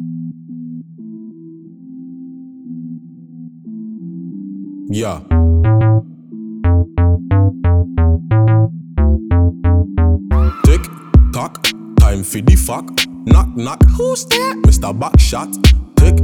Yeah. Tick tock, time for the fuck. Knock knock, who's there? Mr. Backshot. Tick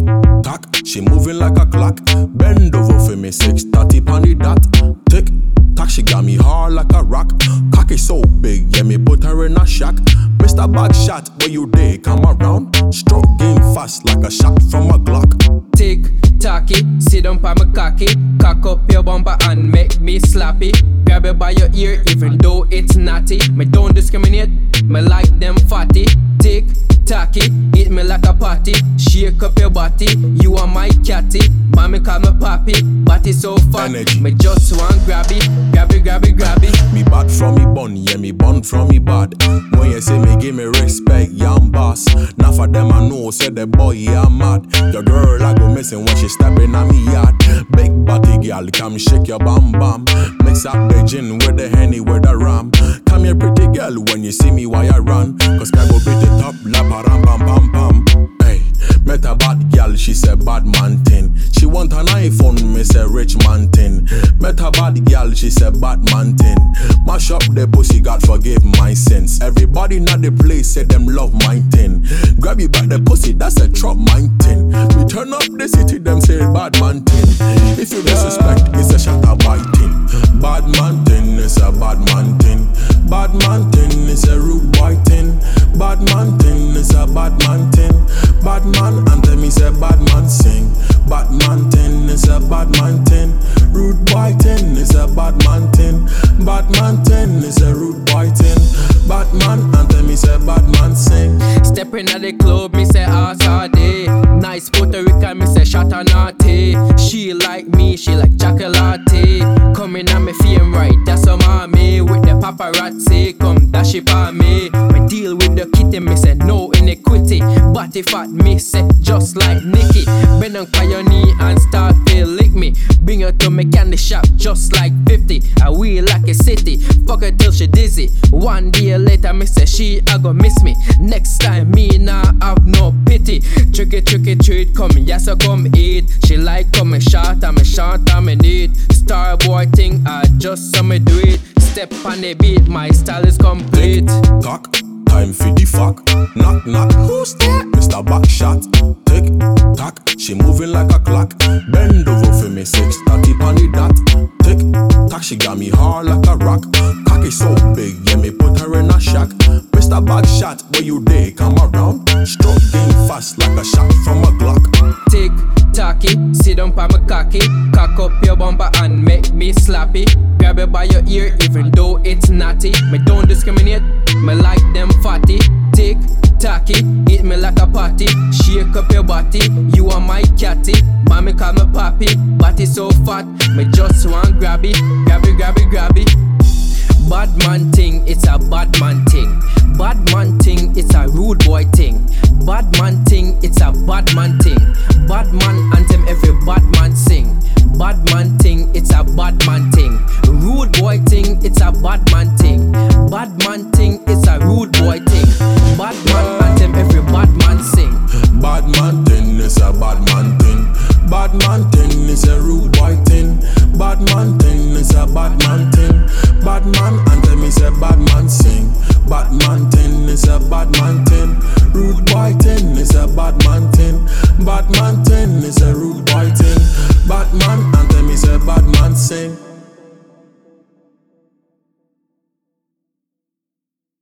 tock, she moving like a clock. Bend over for me, six thirty on the dot. Tick tock, she got me hard like a rock. Cocky so big, yeah me put her in a shack. Mr. Backshot, where you dey? Come around. Stroke game fast like a shot from a Glock. Tick tocky, sit down pa my cocky. Cock up your bumper and make me slappy. Grab it by your ear, even though it's naughty. Me don't discriminate, me like them fatty. Tick tocky, hit me like a party. Shake up your body, you are my catty. Mommy call me papi, body so fat. Energy. Me just want grab it, grab it, grab it, grab it. Me bad from me bun, yeah, me bun from me bad. When you say me give me respect, yeah, I'm boss. Now for them I know, say the boy, yeah, I'm mad. Your girl I go missing when she stepping on me yard. Big body girl, come shake your bam bam. Mix up the gin with the henny with the ram. Come here, pretty girl, when you see me, why I run? Cause I go beat it up, la param pam pam pam. Hey, met a bad girl, she said bad man thing. She want an iPhone, me say rich man thing. Met a bad girl, she said bad man thing. Mash up the pussy, God forgive my sins. Everybody not the place say them love my thing. Grab you by the pussy, that's a trap my thing. We turn up the city, them say bad man thing. If you disrespect, it's a shatter biting. Bad man thing, it's a rude boy thing. Bad man thing, it's a bad man thing. Bad man anthem is a bad man sing. Bad man thing is a bad man thing. Rude boy thing is a bad man thing. Bad man thing is a rude boy thing. Bad man anthem is a bad man sing. Stepping at the club, me say ass paparazzi, come dash it for me. Me deal with the kitty, me say no iniquity. Body fat, me say just like Nicky. Bend on your knee and start to lick me. Bring her to me candy shop just like 50. I wheel like a city. Fuck her till she dizzy. One day later, me say she a go miss me. Next time, me nah have no pity. Tricky, tricky, treat, come yes, I come eat. She like come short, I'm a short, I'm a need. Star boy thing, I just saw me do it. Step on the beat, my style is complete. Talk, time for the fuck. Knock knock, who's there? Mr. Backshot. Tick tock, she moving like a clock. Bend over for me, six thirty on the dot. Tick tock, she got me hard like a rock. Cocky so big, yeah me put her in a shack. Mr. Backshot, where you dey? Come around. Stroke game fast like a shot from a Glock. Tick tocky, sit down pa my cocky. Cock up your bumper and make me slappy. Grab it by your ear, even though it's naughty. Me don't discriminate, me like them fatty. Tick tocky, hit me like a party. Shake up your body, you are my catty. Mommy call me papi, body so fat. Me just want grab it, grab it, grab it, grab it. Bad man thing, it's a bad man thing. Bad man thing, it's a rude boy thing. Bad man thing, it's a bad man thing. Bad man Bad man thing is a rude boy thing. Bad man thing is a bad man thing. Bad man anthem is a bad man sing. Bad man thing is a bad man thing. Rude boy thing is a bad man thing. Bad man thing is a rude boy thing. Bad man anthem is a bad man sing.